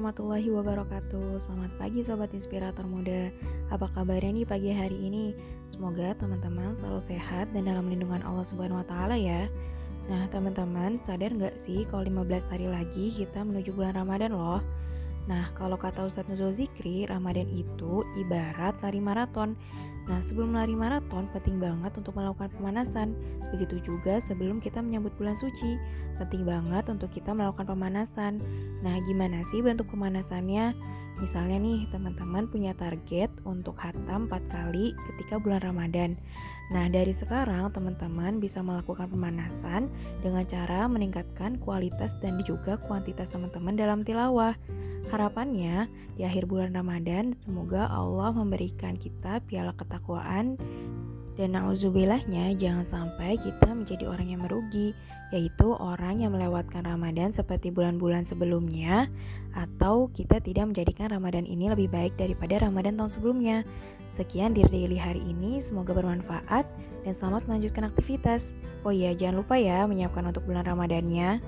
warahmatullahi wabarakatuh. Selamat pagi Sobat Inspirator Muda. Apa kabarnya nih pagi hari ini? Semoga teman-teman selalu sehat dan dalam lindungan Allah Subhanahu Wa Taala ya. Nah teman-teman sadar nggak sih kalau 15 hari lagi kita menuju bulan Ramadan loh? Nah kalau kata Ustadz Nuzul Zikri, Ramadan itu ibarat lari maraton Nah, sebelum lari maraton, penting banget untuk melakukan pemanasan. Begitu juga sebelum kita menyambut bulan suci, penting banget untuk kita melakukan pemanasan. Nah, gimana sih bentuk pemanasannya? Misalnya nih, teman-teman punya target untuk hatam 4 kali ketika bulan Ramadan. Nah, dari sekarang teman-teman bisa melakukan pemanasan dengan cara meningkatkan kualitas dan juga kuantitas teman-teman dalam tilawah. Harapannya di akhir bulan Ramadan semoga Allah memberikan kita piala ketakwaan dan nauzubillahnya jangan sampai kita menjadi orang yang merugi yaitu orang yang melewatkan Ramadan seperti bulan-bulan sebelumnya atau kita tidak menjadikan Ramadan ini lebih baik daripada Ramadan tahun sebelumnya. Sekian di daily hari ini, semoga bermanfaat dan selamat melanjutkan aktivitas. Oh iya, jangan lupa ya menyiapkan untuk bulan Ramadannya.